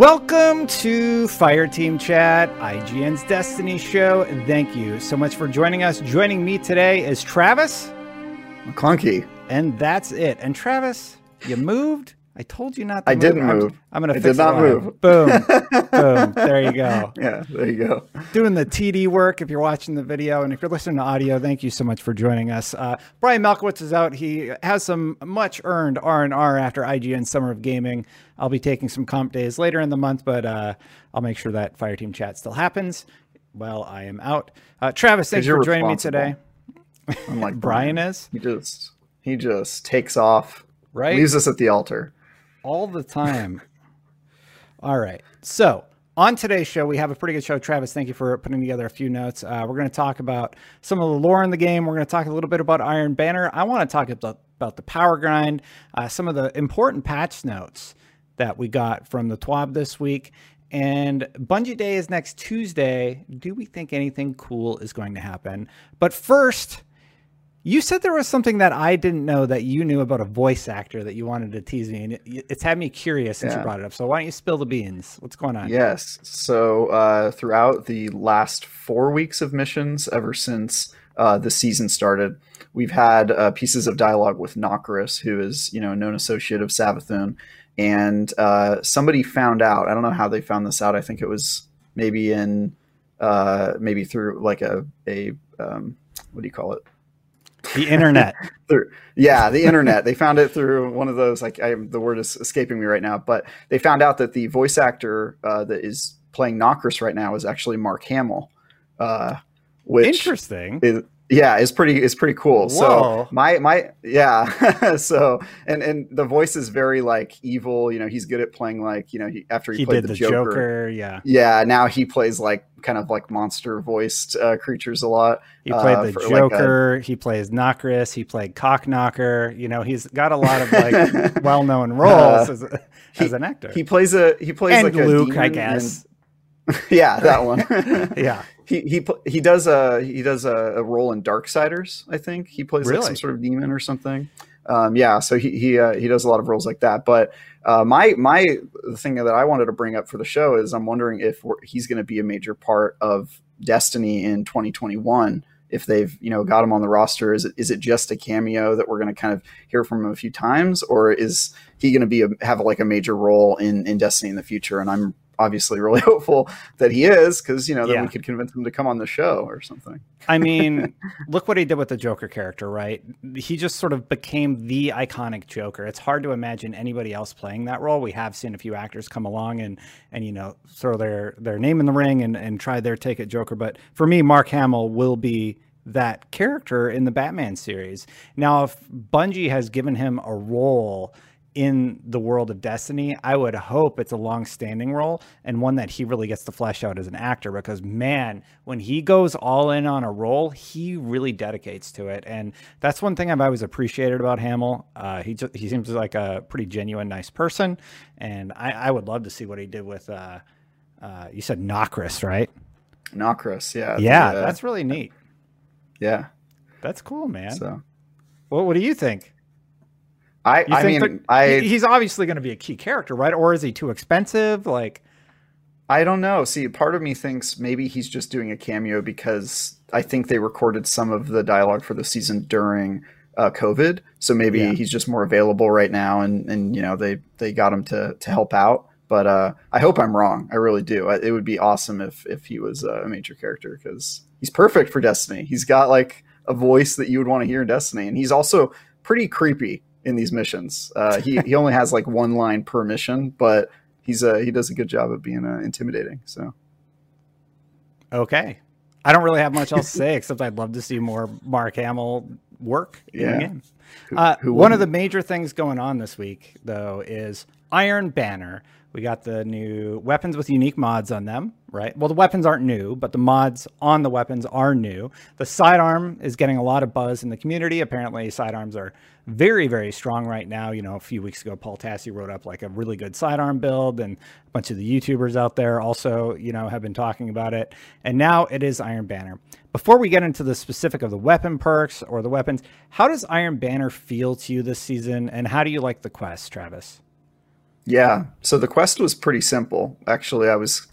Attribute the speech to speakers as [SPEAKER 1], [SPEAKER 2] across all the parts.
[SPEAKER 1] Welcome to Fireteam Chat, IGN's Destiny show. And thank you so much for joining us. Joining me today is Travis.
[SPEAKER 2] Clunky.
[SPEAKER 1] And that's it. And Travis, you moved? I told you not to
[SPEAKER 2] I
[SPEAKER 1] move.
[SPEAKER 2] didn't
[SPEAKER 1] I'm,
[SPEAKER 2] move.
[SPEAKER 1] I'm going to
[SPEAKER 2] I
[SPEAKER 1] fix
[SPEAKER 2] did not
[SPEAKER 1] it
[SPEAKER 2] move.
[SPEAKER 1] Boom. Boom. There you go.
[SPEAKER 2] Yeah, there you go.
[SPEAKER 1] Doing the TD work if you're watching the video. And if you're listening to audio, thank you so much for joining us. Uh, Brian Malkowitz is out. He has some much earned R&R after IGN Summer of Gaming. I'll be taking some comp days later in the month, but uh, I'll make sure that Fireteam Chat still happens while I am out. Uh, Travis, thanks
[SPEAKER 2] 'Cause you're
[SPEAKER 1] for joining me
[SPEAKER 2] responsible.
[SPEAKER 1] today.
[SPEAKER 2] Unlike
[SPEAKER 1] Brian is,
[SPEAKER 2] He just he just takes off,
[SPEAKER 1] right?
[SPEAKER 2] leaves us at the altar.
[SPEAKER 1] All the time. All right. So on today's show, we have a pretty good show. Travis, thank you for putting together a few notes. Uh, we're going to talk about some of the lore in the game. We're going to talk a little bit about Iron Banner. I want to talk about, about the power grind, uh, some of the important patch notes that we got from the TWAB this week. And Bungie Day is next Tuesday. Do we think anything cool is going to happen? But first, you said there was something that I didn't know that you knew about a voice actor that you wanted to tease me, and it, it's had me curious since you brought it up. So why don't you spill the beans? What's going on?
[SPEAKER 2] Yes. So uh, throughout the last four weeks of missions, ever since uh, the season started, we've had uh, pieces of dialogue with Nokris, who is you know a known associate of Savathun, and uh, somebody found out. I don't know how they found this out. I think it was maybe in uh, maybe through like a a um, what do you call it?
[SPEAKER 1] The internet.
[SPEAKER 2] through yeah the internet they found it through one of those like I, the word is escaping me right now but they found out that the voice actor uh, that is playing Nokris right now is actually mark hamill uh, which
[SPEAKER 1] Interesting.
[SPEAKER 2] is yeah is pretty is pretty cool
[SPEAKER 1] Whoa.
[SPEAKER 2] so my my yeah so and and the voice is very like evil you know he's good at playing like you know he after he,
[SPEAKER 1] He
[SPEAKER 2] played
[SPEAKER 1] did
[SPEAKER 2] the,
[SPEAKER 1] the
[SPEAKER 2] joker,
[SPEAKER 1] Joker. Yeah.
[SPEAKER 2] yeah now he plays like kind of like monster voiced uh, creatures a lot
[SPEAKER 1] He played
[SPEAKER 2] uh,
[SPEAKER 1] the
[SPEAKER 2] for, like, a-
[SPEAKER 1] Joker. he plays Nokris. He played Cockknocker. You know, he's got a lot of like well-known roles
[SPEAKER 2] Uh,
[SPEAKER 1] as, a, as an actor.
[SPEAKER 2] he plays a he plays
[SPEAKER 1] and
[SPEAKER 2] like a
[SPEAKER 1] Luke, I guess.
[SPEAKER 2] and- yeah, that one.
[SPEAKER 1] yeah.
[SPEAKER 2] He he he does a he does a, a role in Darksiders. I think he plays like some sort of demon or something. Um, yeah, so he he uh, he does a lot of roles like that. But uh, my my the thing that I wanted to bring up for the show is I'm wondering if he's going to be a major part of Destiny in 2021. If they've you know got him on the roster, is it is it just a cameo that we're going to kind of hear from him a few times, or is he going to be a, have like a major role in in Destiny in the future? And I'm obviously really hopeful that he is because you know then
[SPEAKER 1] Yeah.
[SPEAKER 2] we could convince him to come on the show or something.
[SPEAKER 1] I mean, look what he did with the Joker character, right? He just sort of became the iconic Joker. It's hard to imagine anybody else playing that role. We have seen a few actors come along and and you know throw their their name in the ring and and try their take at Joker. But for me, Mark Hamill will be that character in the Batman series. Now, if Bungie has given him a role in the world of Destiny, I would hope it's a long-standing role and one that he really gets to flesh out as an actor because man, when he goes all in on a role, he really dedicates to it. And that's one thing I've always appreciated about Hamill. Uh, he just, he seems like a pretty genuine, nice person, and I, I would love to see what he did with. Uh, uh, you said Nokris, right?
[SPEAKER 2] Nokris, yeah,
[SPEAKER 1] Yeah,
[SPEAKER 2] the, uh,
[SPEAKER 1] that's really neat.
[SPEAKER 2] yeah.
[SPEAKER 1] That's cool, man.
[SPEAKER 2] So
[SPEAKER 1] Well, what do you think?
[SPEAKER 2] I I mean
[SPEAKER 1] that-
[SPEAKER 2] I
[SPEAKER 1] he's obviously going to be a key character, right? Or is he too expensive? Like,
[SPEAKER 2] I don't know. See, part of me thinks maybe he's just doing a cameo because I think they recorded some of the dialogue for the season during uh, COVID, so maybe
[SPEAKER 1] Yeah.
[SPEAKER 2] he's just more available right now, and and you know they they got him to to help out. But uh, I hope I'm wrong. I really do. I, it would be awesome if if he was a major character because he's perfect for Destiny. He's got like a voice that you would want to hear in Destiny, and he's also pretty creepy. In these missions. Uh, he he only has like one line per mission, but he's a he does a good job of being uh, intimidating. So
[SPEAKER 1] okay, I don't really have much else to say except I'd love to see more Mark Hamill work in
[SPEAKER 2] Yeah.
[SPEAKER 1] the game.
[SPEAKER 2] who,
[SPEAKER 1] Uh,
[SPEAKER 2] who
[SPEAKER 1] one of the major things going on this week, though, is Iron Banner. We got the new weapons with unique mods on them, right? Well, the weapons aren't new, but the mods on the weapons are new. The sidearm is getting a lot of buzz in the community. Apparently, sidearms are very, very strong right now. You know, a few weeks ago, Paul Tassi wrote up like a really good sidearm build, and a bunch of the YouTubers out there also, you know, have been talking about it. And now it is Iron Banner. Before we get into the specific of the weapon perks or the weapons, how does Iron Banner feel to you this season, and how do you like the quest, Travis?
[SPEAKER 2] Yeah. So the quest was pretty simple. Actually, I was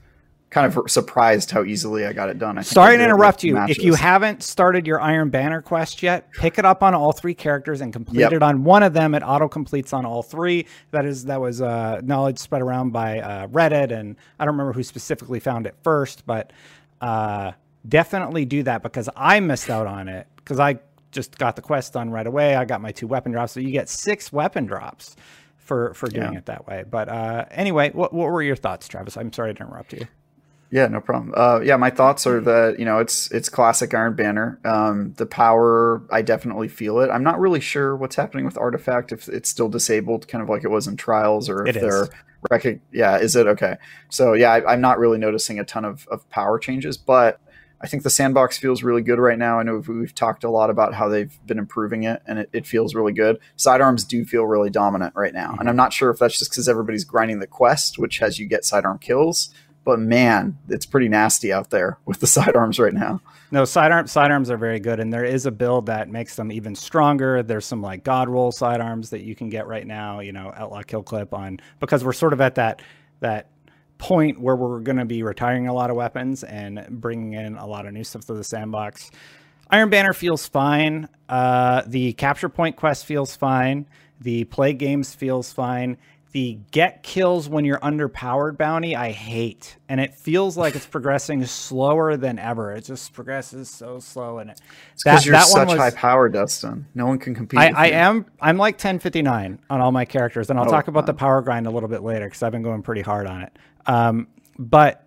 [SPEAKER 2] kind of surprised how easily I got it done. I think
[SPEAKER 1] Sorry to
[SPEAKER 2] did it with
[SPEAKER 1] interrupt you. If you haven't started your Iron Banner quest yet, pick it up on all three characters and complete
[SPEAKER 2] Yep.
[SPEAKER 1] it on one of them. It auto completes on all three. That is that was uh, knowledge spread around by uh, Reddit, and I don't remember who specifically found it first, but uh, definitely do that because I missed out on it because I just got the quest done right away. I got my two weapon drops, so you get six weapon drops for for doing
[SPEAKER 2] Yeah.
[SPEAKER 1] it that way. But uh, anyway, what what were your thoughts, Travis? I'm sorry to interrupt you.
[SPEAKER 2] Yeah, no problem. Uh, yeah, my thoughts are that you know it's it's classic Iron Banner. Um, the power, I definitely feel it. I'm not really sure what's happening with Artifact if it's still disabled, kind of like it was in Trials, or if
[SPEAKER 1] It
[SPEAKER 2] they're rec- Yeah, is it okay? So yeah, I, I'm not really noticing a ton of of power changes, but I think the sandbox feels really good right now. I know we've, talked a lot about how they've been improving it, and it, it feels really good. Sidearms do feel really dominant right now, and mm-hmm. I'm not sure if that's just because everybody's grinding the quest, which has you get sidearm kills. But man, it's pretty nasty out there with the sidearms right now.
[SPEAKER 1] No, sidearm sidearms are very good, and there is a build that makes them even stronger. There's some like God roll sidearms that you can get right now. You know, Outlaw Kill Clip on because we're sort of at that that point where we're going to be retiring a lot of weapons and bringing in a lot of new stuff to the sandbox. Iron Banner feels fine. Uh, the Capture Point quest feels fine. The Play Games feels fine. The get kills when you're underpowered bounty, I hate. And it feels like it's progressing slower than ever. It just progresses so slow. And it,
[SPEAKER 2] It's because you're
[SPEAKER 1] that one
[SPEAKER 2] such
[SPEAKER 1] was-
[SPEAKER 2] high power, Destin. No one can compete.
[SPEAKER 1] I,
[SPEAKER 2] with
[SPEAKER 1] I am I'm like 1059 on all my characters, and I'll
[SPEAKER 2] Oh,
[SPEAKER 1] talk about the power grind a little bit later because I've been going pretty hard on it. Um, but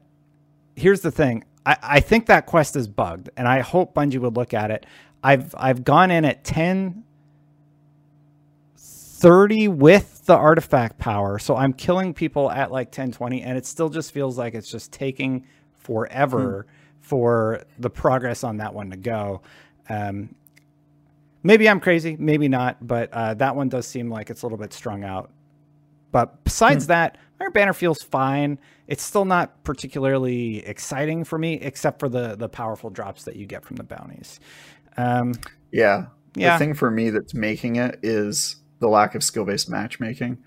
[SPEAKER 1] here's the thing: I, I think that quest is bugged, and I hope Bungie would look at it. I've I've gone in at 10 30 with the artifact power, so I'm killing people at like 1020, and it still just feels like it's just taking forever for the progress on that one to go. Um, maybe I'm crazy, maybe not, but uh, that one does seem like it's a little bit strung out. But besides that, Iron Banner feels fine. It's still not particularly exciting for me, except for the the powerful drops that you get from the bounties. Um,
[SPEAKER 2] Yeah.
[SPEAKER 1] Yeah.
[SPEAKER 2] The thing for me that's making it is the lack of skill based matchmaking.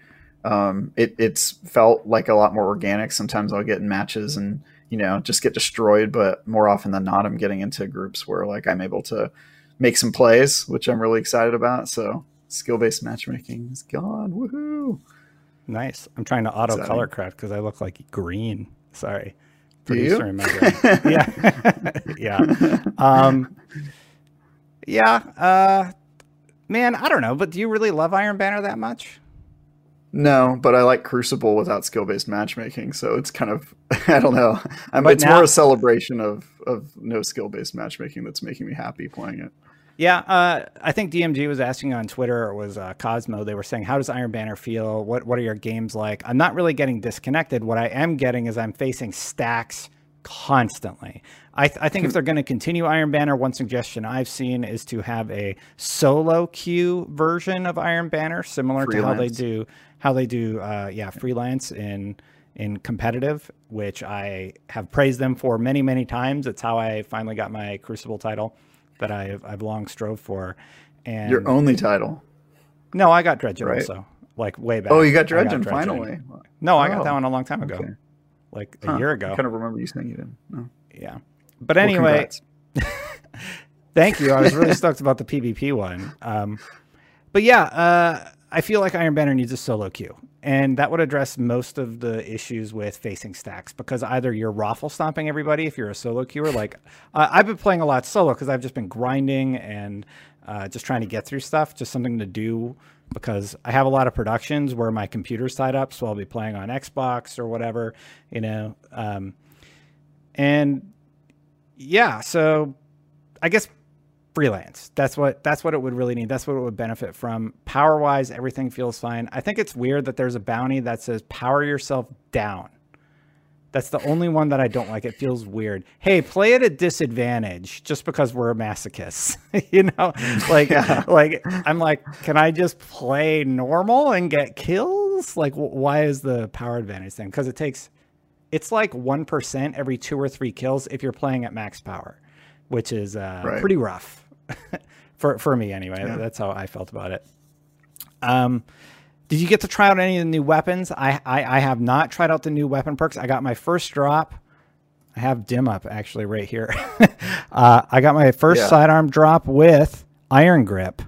[SPEAKER 2] Um, it, it's felt like a lot more organic. Sometimes I'll get in matches and, you know, just get destroyed, but more often than not, I'm getting into groups where like I'm able to make some plays, which I'm really excited about. So skill based matchmaking is gone. Woohoo.
[SPEAKER 1] Nice. I'm trying to auto color correct because I look like green. Sorry, producer remember. yeah, yeah. Um, yeah. Uh, man, I don't know, but do you really love Iron Banner that much?
[SPEAKER 2] No, but I like Crucible without skill based matchmaking, so it's kind of I don't know. I'm, it's
[SPEAKER 1] now-
[SPEAKER 2] more a celebration of of no skill based matchmaking that's making me happy playing it.
[SPEAKER 1] Yeah, uh, I think DMG was asking on Twitter, or it was uh, Cosmo. They were saying, "How does Iron Banner feel? What What are your games like?" I'm not really getting disconnected. What I am getting is I'm facing stacks constantly. I, th- I think if they're going to continue Iron Banner, one suggestion I've seen is to have a solo queue version of Iron Banner, similar to how they do how they do, uh, yeah, freelance in in competitive, which I have praised them for many many times. It's how I finally got my Crucible title that I've I've long strove for. And
[SPEAKER 2] Your only title.
[SPEAKER 1] no, I got Dredgen
[SPEAKER 2] Right?
[SPEAKER 1] also, like way back.
[SPEAKER 2] Oh, you got
[SPEAKER 1] I
[SPEAKER 2] Dredgen finally.
[SPEAKER 1] No, I got
[SPEAKER 2] Oh,
[SPEAKER 1] that one a long time ago,
[SPEAKER 2] okay.
[SPEAKER 1] like a
[SPEAKER 2] Huh,
[SPEAKER 1] year
[SPEAKER 2] I
[SPEAKER 1] ago.
[SPEAKER 2] kind of remember you saying you didn't. No.
[SPEAKER 1] Yeah, but anyway, thank you. I was really stoked about the PvP one. Um, but yeah, uh, I feel like Iron Banner needs a solo queue. and that would address most of the issues with facing stacks because either you're raffle stomping everybody if you're a solo queuer. Like uh, I've been playing a lot solo because I've just been grinding and uh, just trying to get through stuff, just something to do because I have a lot of productions where my computer's tied up, so I'll be playing on Xbox or whatever, you know. Um, and yeah, so I guess freelance. That's what that's what it would really need. That's what it would benefit from. Power wise, everything feels fine. I think it's weird that there's a bounty that says power yourself down. That's the only one that I don't like. It feels weird. Hey, play at a disadvantage just because we're masochists. you know, like like I'm like, can I just play normal and get kills? Like, why is the power advantage thing? Because it takes, it's like one percent every two or three kills if you're playing at max power, which is uh, right. pretty rough. for for me anyway. Yeah. That's how I felt about it. Um, did you get to try out any of the new weapons? I, I, I have not tried out the new weapon perks. I got my first drop. I have dim up actually right here. uh, I got my first yeah. sidearm drop with iron grip.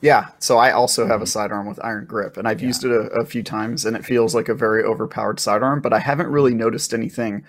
[SPEAKER 2] Yeah, so I also have a sidearm with iron grip, and I've yeah. used it a, a, few times, and it feels like a very overpowered sidearm. But I haven't really noticed anything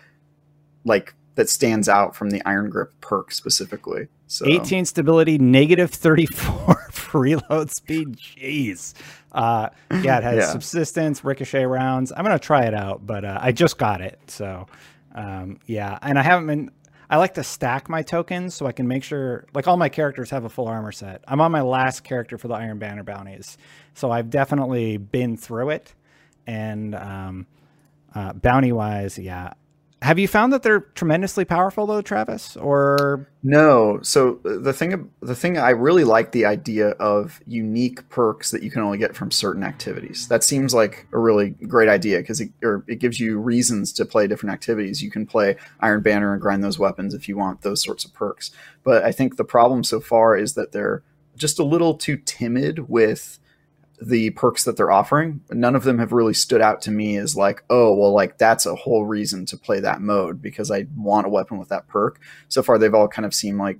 [SPEAKER 2] like that stands out from the iron grip perk specifically. So
[SPEAKER 1] 18 stability, negative 34 reload speed. Jeez. Uh, yeah, it has yeah. subsistence, ricochet rounds. I'm gonna try it out, but uh, I just got it, so um, yeah. And I haven't been. I like to stack my tokens so I can make sure, like all my characters have a full armor set. I'm on my last character for the Iron Banner bounties, so I've definitely been through it. And um, uh, bounty wise, yeah, have you found that they're tremendously powerful though, Travis? Or
[SPEAKER 2] no? So uh, the thing, the thing I really like the idea of unique perks that you can only get from certain activities. That seems like a really great idea because it, it gives you reasons to play different activities. You can play Iron Banner and grind those weapons if you want those sorts of perks. But I think the problem so far is that they're just a little too timid with the perks that they're offering, none of them have really stood out to me as like, oh, well, like that's a whole reason to play that mode because I want a weapon with that perk. So far, they've all kind of seemed like,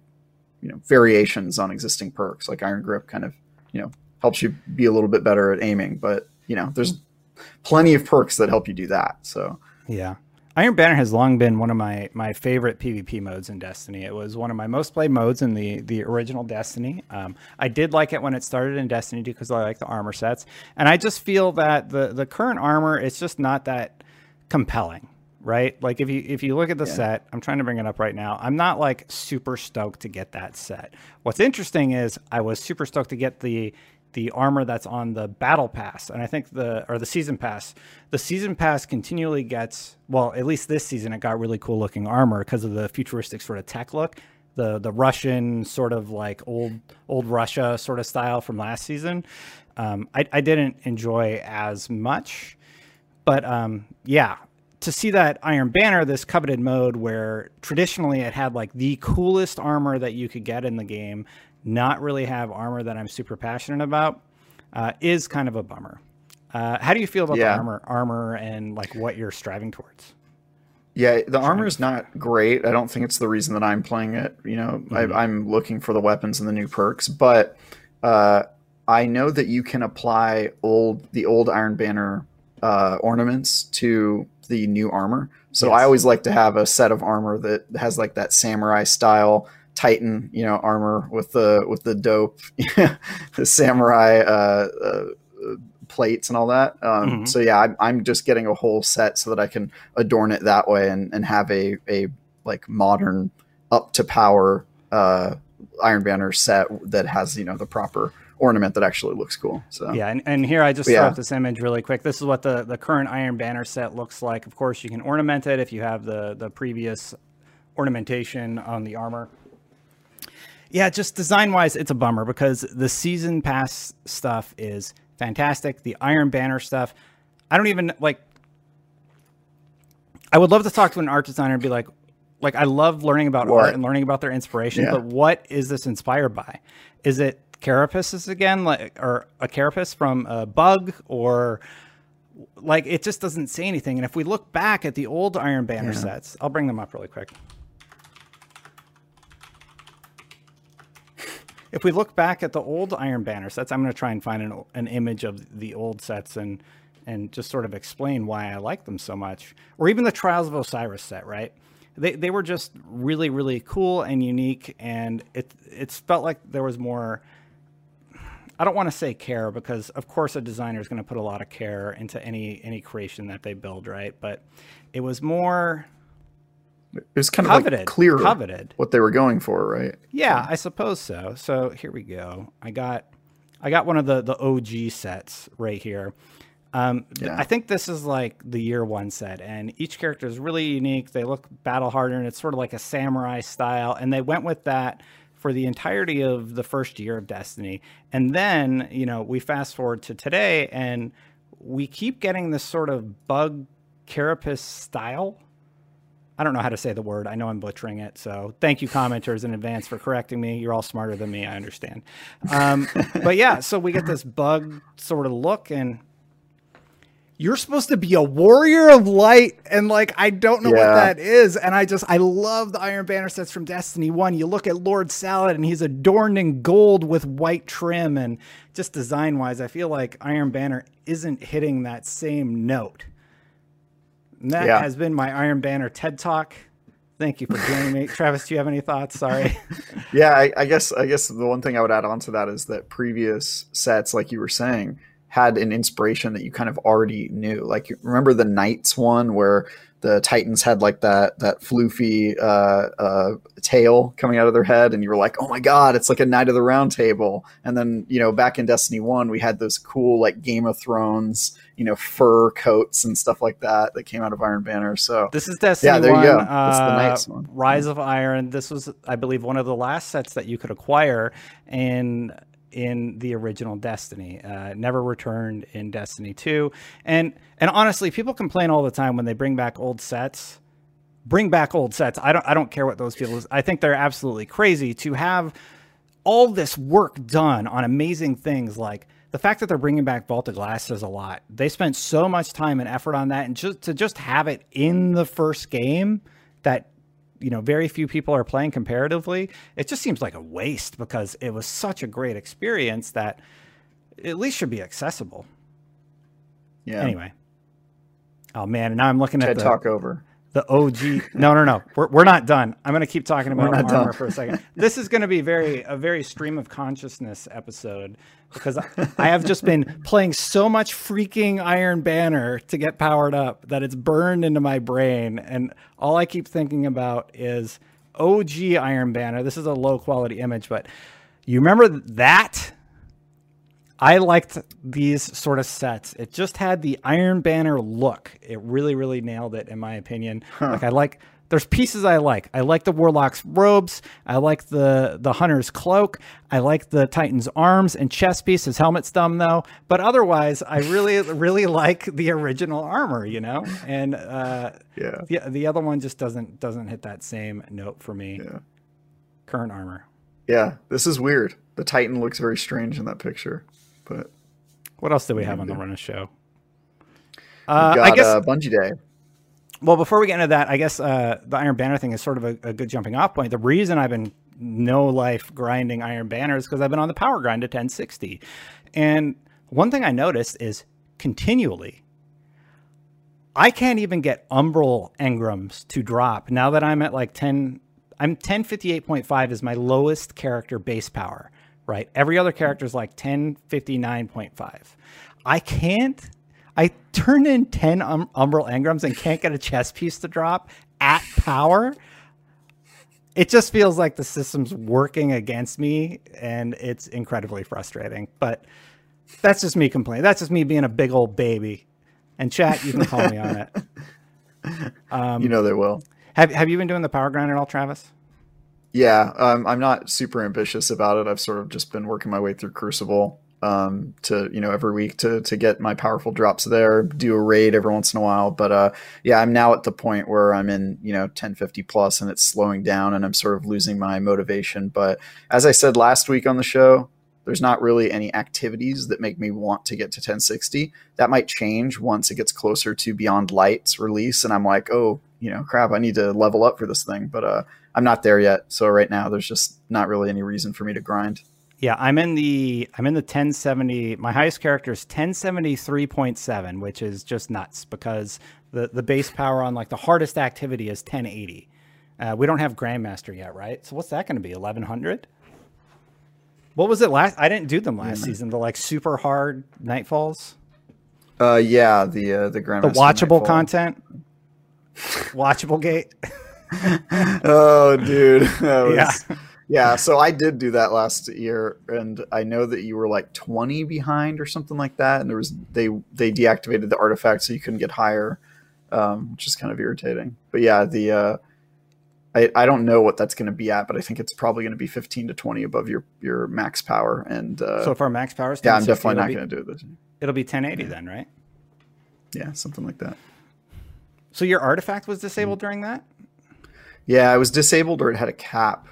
[SPEAKER 2] you know, variations on existing perks. Like Iron Grip kind of, you know, helps you be a little bit better at aiming, but you know, there's plenty of perks that help you do that. So
[SPEAKER 1] yeah, Iron Banner has long been one of my my favorite PvP modes in Destiny. It was one of my most played modes in the the original Destiny. Um, I did like it when it started in Destiny because I like the armor sets, and I just feel that the the current armor is just not that compelling, right? Like if you if you look at the yeah. set, I'm trying to bring it up right now. I'm not like super stoked to get that set. What's interesting is I was super stoked to get the the armor that's on the battle pass and i think the or the season pass. The season pass continually gets well at least this season it got really cool looking armor because of the futuristic sort of tech look. The the russian sort of like old old russia sort of style from last season. Um, I, I didn't enjoy as much but um, yeah to see that Iron Banner, this coveted mode where traditionally it had like the coolest armor that you could get in the game, not really have armor that I'm super passionate about uh, is kind of a bummer. Uh, how do you feel about yeah. the armor, armor, and like what you're striving towards?
[SPEAKER 2] Yeah, the armor is not great. I don't think it's the reason that I'm playing it. You know, mm-hmm. I, am looking for the weapons and the new perks, but uh, I know that you can apply old the old Iron Banner uh, ornaments to the new armor. So yes. I always like to have a set of armor that has like that samurai style Titan, you know, armor with the with the dope, the samurai uh, uh, plates and all that. Um, mm-hmm. So yeah, I'm, I'm just getting a whole set so that I can adorn it that way and, and have a a like modern up to power uh, Iron Banner set that has you know the proper ornament that actually looks cool. So
[SPEAKER 1] yeah, and, and here I just throw up this image really quick. This is what the the current Iron Banner set looks like. Of course, you can ornament it if you have the the previous ornamentation on the armor. Yeah, just design wise, it's a bummer because the season pass stuff is fantastic. The Iron Banner stuff, I don't even like. I would love to talk to an art designer and be like, like I love learning about what? art and learning about their inspiration, yeah. but what is this inspired by? Is it carapaces again, like or a carapace from a bug, or like it just doesn't say anything? And if we look back at the old Iron Banner yeah. sets, I'll bring them up really quick. If we look back at the old Iron Banner sets, I'm going to try and find an, an image of the old sets and and just sort of explain why I like them so much. Or even the Trials of Osiris set, right? They they were just really really cool and unique, and it it's felt like there was more. I don't want to say care because of course a designer is going to put a lot of care into any any creation that they build, right? But it was more
[SPEAKER 2] it was kind of
[SPEAKER 1] coveted,
[SPEAKER 2] like clear
[SPEAKER 1] coveted.
[SPEAKER 2] what they were going for, right?
[SPEAKER 1] Yeah, I suppose so. So here we go. I got I got one of the the OG sets right here. Um,
[SPEAKER 2] Yeah.
[SPEAKER 1] I think this is like the year one set, and each character is really unique. They look battle hardened. It's sort of like a samurai style, and they went with that for the entirety of the first year of Destiny. And then, you know, we fast forward to today, and we keep getting this sort of bug carapace style. I don't know how to say the word. I know I'm butchering it. So thank you, commenters, in advance for correcting me. You're all smarter than me. I understand. Um, but yeah, so we get this bug sort of look, and you're supposed to be a warrior of light and like i don't know what that is and i just i love the iron banner sets from destiny 1 you look at lord saladin and he's adorned in gold with white trim and just design wise i feel like iron banner isn't hitting that same note and that
[SPEAKER 2] Yeah.
[SPEAKER 1] has been my iron banner ted talk thank you for joining me travis do you have any thoughts sorry
[SPEAKER 2] Yeah, I, I guess I guess the one thing I would add on to that is that previous sets, like you were saying, had an inspiration that you kind of already knew. Like you remember the Knights one where the Titans had like that that floofy uh, uh, tail coming out of their head, and you were like, "Oh my god, it's like a Knight of the Round Table." And then you know, back in Destiny One, we had those cool like Game of Thrones, you know, fur coats and stuff like that that came out of Iron Banner. So
[SPEAKER 1] This is Destiny
[SPEAKER 2] Yeah, there you
[SPEAKER 1] 1,
[SPEAKER 2] go. That's the
[SPEAKER 1] uh,
[SPEAKER 2] Knights one.
[SPEAKER 1] Rise of Iron. This was, I believe, one of the last sets that you could acquire in in the original Destiny. Uh, never returned in Destiny 2. And and honestly, people complain all the time when they bring back old sets. Bring back old sets. I don't I don't care what those people is. I think they're absolutely crazy to have all this work done on amazing things like the fact that they're bringing back Vault of Glass a lot. They spent so much time and effort on that, and just to just have it in the first game that you know very few people are playing comparatively, it just seems like a waste because it was such a great experience that at least should be accessible.
[SPEAKER 2] yeah,
[SPEAKER 1] Anyway, oh man, and now I'm looking at the
[SPEAKER 2] Talk over.
[SPEAKER 1] The OG. No, no, no. We're, we're not done. I'm going to keep talking about armor
[SPEAKER 2] done.
[SPEAKER 1] for a second. This is going to be very a very stream of consciousness episode because I, I have just been playing so much freaking Iron Banner to get powered up that it's burned into my brain, and all I keep thinking about is OG Iron Banner. This is a low quality image, but you remember that? I liked these sort of sets. It just had the Iron Banner look. It really, really nailed it, in my opinion. Like I like. There's pieces I like. I like the Warlock's robes. I like the the Hunter's cloak. I like the Titan's arms and chest piece. His helmet's dumb though, but otherwise, I really, really like the original armor. You know, and uh,
[SPEAKER 2] Yeah,
[SPEAKER 1] the the other one just doesn't doesn't hit that same note for me.
[SPEAKER 2] yeah.
[SPEAKER 1] Current armor.
[SPEAKER 2] Yeah, this is weird. The Titan looks very strange in that picture, but
[SPEAKER 1] What else do we have on the run of show? Uh,
[SPEAKER 2] got
[SPEAKER 1] I guess
[SPEAKER 2] uh, Bungie Day.
[SPEAKER 1] Well, before we get into that, I guess uh, the Iron Banner thing is sort of a, a good jumping off point. The reason I've been no life grinding Iron Banner is because I've been on the power grind to 1060. And one thing I noticed is continually, I can't even get Umbral engrams to drop now that I'm at like 10. I'm 1058.5 is my lowest character base power, right? Every other character is like 1059.5. I can't I turned in 10 um, Umbral Engrams and can't get a chess piece to drop at power. It just feels like the system's working against me and it's incredibly frustrating. But that's just me complaining. That's just me being a big old baby. And chat, you can call me on it. Um,
[SPEAKER 2] you know they will.
[SPEAKER 1] Have, have you been doing the power grind at all, Travis?
[SPEAKER 2] Yeah, um, I'm not super ambitious about it. I've sort of just been working my way through Crucible um, to you know every week to to get my powerful drops there. Do a raid every once in a while, but uh, yeah, I'm now at the point where I'm in you know 1050 plus, and it's slowing down, and I'm sort of losing my motivation. But as I said last week on the show, there's not really any activities that make me want to get to 1060. That might change once it gets closer to Beyond Light's release, and I'm like, oh, you know, crap, I need to level up for this thing. But uh, I'm not there yet. So right now, there's just not really any reason for me to grind.
[SPEAKER 1] Yeah, I'm in the I'm in the 1070. My highest character is 1073.7, which is just nuts because the the base power on like the hardest activity is 1080. Uh, we don't have Grandmaster yet, right? So what's that going to be? 1100? What was it last? I didn't do them last season. The like super hard Nightfalls.
[SPEAKER 2] Uh, yeah, the uh, the Grandmaster
[SPEAKER 1] The watchable
[SPEAKER 2] Nightfall.
[SPEAKER 1] content. watchable gate.
[SPEAKER 2] oh, dude. That was,
[SPEAKER 1] Yeah.
[SPEAKER 2] yeah. So I did do that last year, and I know that you were like 20 behind or something like that, and there was they they deactivated the artifact so you couldn't get higher, um, which is kind of irritating. But yeah, the uh, I I don't know what that's going to be at, but I think it's probably going to be 15 to 20 above your your max power, and uh,
[SPEAKER 1] so if our max power is
[SPEAKER 2] yeah, I'm definitely not going to do this.
[SPEAKER 1] It'll be 1080 then, right?
[SPEAKER 2] Yeah, something like that.
[SPEAKER 1] So your artifact was disabled during that?
[SPEAKER 2] Yeah, it was disabled or it had a cap.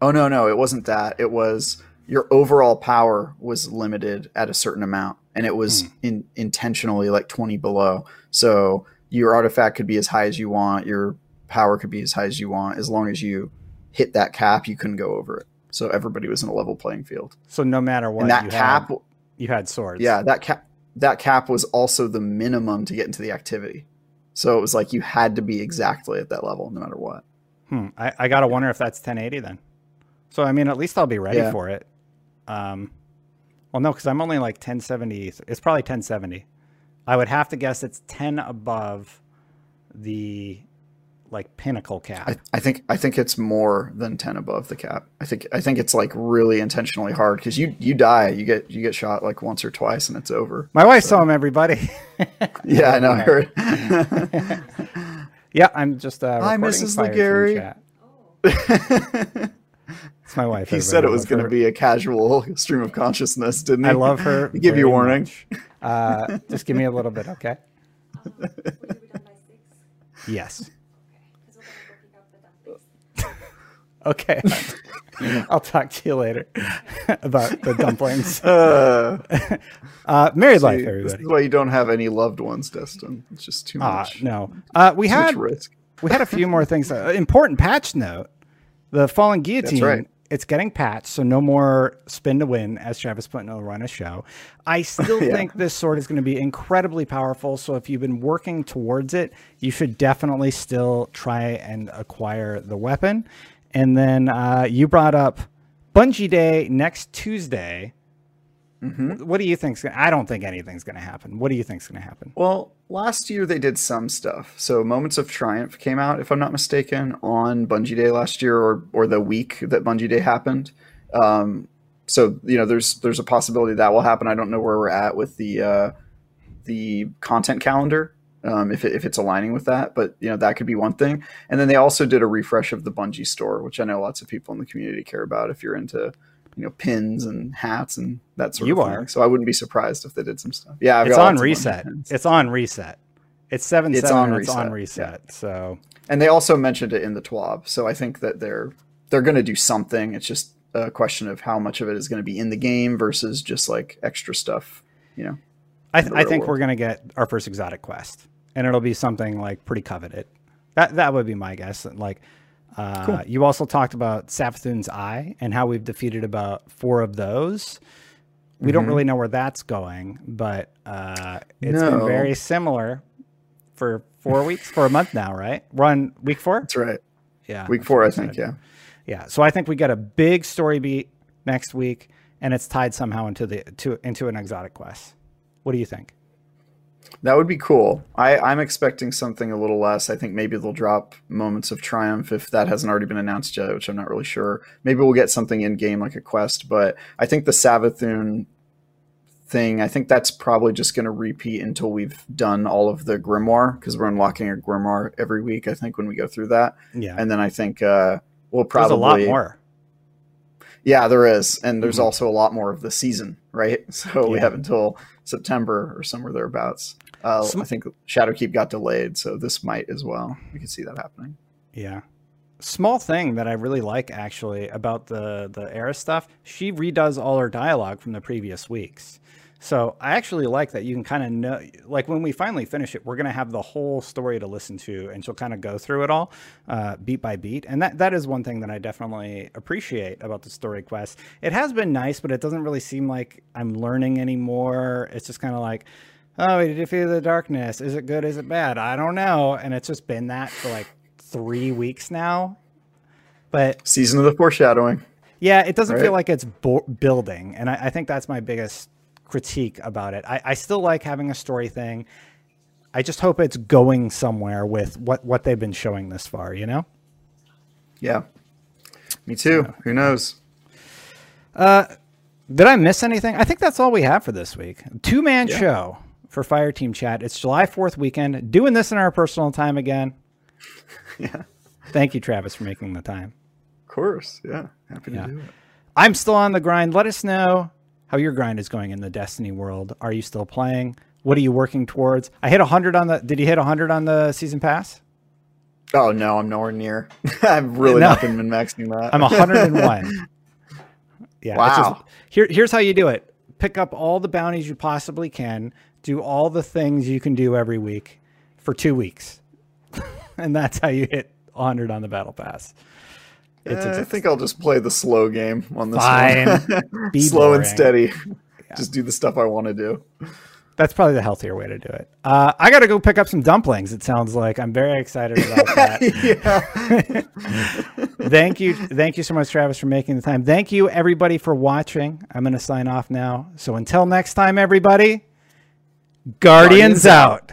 [SPEAKER 2] Oh no, no, it wasn't that. It was your overall power was limited at a certain amount and it was hmm. in, intentionally like 20 below. So your artifact could be as high as you want, your power could be as high as you want as long as you hit that cap, you couldn't go over it. So everybody was in a level playing field.
[SPEAKER 1] So no matter what,
[SPEAKER 2] and that
[SPEAKER 1] you
[SPEAKER 2] cap
[SPEAKER 1] had, you had swords.
[SPEAKER 2] yeah, that cap that cap was also the minimum to get into the activity. So it was like you had to be exactly at that level no matter what.
[SPEAKER 1] Hmm. I, I gotta wonder if that's 1080 then. So I mean, at least I'll be ready
[SPEAKER 2] Yeah.
[SPEAKER 1] for it. Um, well, no, because I'm only like 1070. It's probably 1070. I would have to guess it's 10 above the like pinnacle cap.
[SPEAKER 2] I, I think I think it's more than ten above the cap. I think I think it's like really intentionally hard because you you die, you get you get shot like once or twice and it's over.
[SPEAKER 1] My wife saw him. Everybody.
[SPEAKER 2] Yeah, I know. I heard.
[SPEAKER 1] yeah, I'm just. Uh,
[SPEAKER 2] Hi,
[SPEAKER 1] recording
[SPEAKER 2] Mrs.
[SPEAKER 1] fired from
[SPEAKER 2] Legarie.
[SPEAKER 1] chat. It's my wife.
[SPEAKER 2] he said it was going to be a casual stream of consciousness, didn't he?
[SPEAKER 1] I love her.
[SPEAKER 2] He gave you
[SPEAKER 1] very
[SPEAKER 2] a warning.
[SPEAKER 1] Uh, just give me a little bit, okay?
[SPEAKER 3] Would it be done by six?
[SPEAKER 1] Yes.
[SPEAKER 3] Because we're gonna go pick up the dumplings.
[SPEAKER 1] Okay. I'll talk to you later about the dumplings.
[SPEAKER 2] Uh,
[SPEAKER 1] Uh, married life,
[SPEAKER 2] see, this is why you don't have any loved ones, Destin. It's just too
[SPEAKER 1] Ah,
[SPEAKER 2] much.
[SPEAKER 1] no. Uh, we had
[SPEAKER 2] risk.
[SPEAKER 1] we had a few more things. Uh, important patch note: the fallen guillotine.
[SPEAKER 2] right.
[SPEAKER 1] It's getting patched, so no more spin to win, as Travis Putnell will run a show. I still
[SPEAKER 2] Yeah.
[SPEAKER 1] think this sword is going to be incredibly powerful. So if you've been working towards it, you should definitely still try and acquire the weapon. And then uh, you brought up Bungie Day next Tuesday.
[SPEAKER 2] Mm-hmm.
[SPEAKER 1] What do you think's going? I don't think anything's going to happen. What do you think's going to happen?
[SPEAKER 2] Well, last year they did some stuff. So Moments of Triumph came out, if I'm not mistaken, on Bungie Day last year, or or the week that Bungie Day happened. Um, so you know, there's there's a possibility that will happen. I don't know where we're at with the uh, the content calendar, um, if it, if it's aligning with that, but you know that could be one thing. And then they also did a refresh of the Bungie store, which I know lots of people in the community care about. If you're into you know pins and hats and that sort
[SPEAKER 1] You
[SPEAKER 2] of
[SPEAKER 1] are.
[SPEAKER 2] thing, so I wouldn't be surprised if they did some stuff. Yeah, I've
[SPEAKER 1] it's on
[SPEAKER 2] lots of Bungie
[SPEAKER 1] reset. It's on reset. It's seven
[SPEAKER 2] It's
[SPEAKER 1] seven.
[SPEAKER 2] on
[SPEAKER 1] It's on
[SPEAKER 2] reset,
[SPEAKER 1] reset. So
[SPEAKER 2] and they also mentioned it in the TWAB. So I think that they're they're going to do something. It's just a question of how much of it is going to be in the game versus just like extra stuff. You know,
[SPEAKER 1] I, th- I think
[SPEAKER 2] world.
[SPEAKER 1] we're gonna get our first exotic quest, and it'll be something like pretty coveted. That that would be my guess. Like, uh, you also talked about Savathun's Eye and how we've defeated about four of those. We don't
[SPEAKER 2] Mhm.
[SPEAKER 1] really know where that's going, but uh, it's
[SPEAKER 2] No.
[SPEAKER 1] been very similar for four weeks, for a month now, right? We're on week four.
[SPEAKER 2] that's right.
[SPEAKER 1] Yeah,
[SPEAKER 2] Week four, I think. Yeah.
[SPEAKER 1] Yeah, so I think we get a big story beat next week, and it's tied somehow into the to into an exotic quest. What do you think?
[SPEAKER 2] That would be cool. I, I'm expecting something a little less. I think maybe they'll drop Moments of Triumph if that hasn't already been announced yet, which I'm not really sure. Maybe we'll get something in game like a quest, but I think the Savathun thing, I think that's probably just going to repeat until we've done all of the Grimoire because we're unlocking a Grimoire every week, I think, when we go through that.
[SPEAKER 1] Yeah,
[SPEAKER 2] And then I think uh, we'll
[SPEAKER 1] there's
[SPEAKER 2] probably.
[SPEAKER 1] a lot more.
[SPEAKER 2] Yeah, there is. And there's
[SPEAKER 1] Mhm.
[SPEAKER 2] also a lot more of the season, right? So we have until September or somewhere thereabouts. Uh, I think Shadowkeep got delayed, so this might as well. We could see that happening.
[SPEAKER 1] Yeah. Small thing that I really like actually about the the Eris stuff, she redoes all her dialogue from the previous weeks. So I actually like that you can kind of know, like when we finally finish it, we're going to have the whole story to listen to, and she'll kind of go through it all, uh, beat by beat. And that that is one thing that I definitely appreciate about the story quest. It has been nice, but it doesn't really seem like I'm learning anymore. It's just kind of like, oh, we defeated the darkness. Is it good? Is it bad? I don't know. And it's just been that for like three weeks now. But
[SPEAKER 2] Season of the foreshadowing.
[SPEAKER 1] yeah, it doesn't
[SPEAKER 2] Right.
[SPEAKER 1] feel like it's bo- building, and I, I think that's my biggest critique about it. I, I still like having a story thing. I just hope it's going somewhere with what what they've been showing this far. You know.
[SPEAKER 2] Yeah. Me too. Who knows?
[SPEAKER 1] Uh, did I miss anything? I think that's all we have for this week. Two man
[SPEAKER 2] Yeah.
[SPEAKER 1] show for Fireteam Chat. It's July Fourth weekend. Doing this in our personal time again.
[SPEAKER 2] Yeah.
[SPEAKER 1] Thank you, Travis, for making the time.
[SPEAKER 2] Of course. Yeah. Happy
[SPEAKER 1] Yeah.
[SPEAKER 2] to do it.
[SPEAKER 1] I'm still on the grind. Let us know how your grind is going in the Destiny world. Are you still playing? What are you working towards? I hit 100 on the. Did you hit 100 on the season pass?
[SPEAKER 2] Oh no, I'm nowhere near. I've really
[SPEAKER 1] No.
[SPEAKER 2] not been maxing that.
[SPEAKER 1] I'm 101. yeah. it's just-
[SPEAKER 2] Wow.
[SPEAKER 1] here, here's how you do it: pick up all the bounties you possibly can, do all the things you can do every week for two weeks, and that's how you hit 100 on the battle pass. It's,
[SPEAKER 2] Eh, I think I'll just play the slow game on this
[SPEAKER 1] Fine.
[SPEAKER 2] one.
[SPEAKER 1] Be
[SPEAKER 2] slow and
[SPEAKER 1] boring.
[SPEAKER 2] steady. Just do the stuff I want to do.
[SPEAKER 1] That's probably the healthier way to do it. Uh, I got to go pick up some dumplings. It sounds like I'm very excited about that. thank you, thank you so much, Travis, for making the time. Thank you, everybody, for watching. I'm going to sign off now. So until next time, everybody, Guardians,
[SPEAKER 2] Guardians
[SPEAKER 1] out.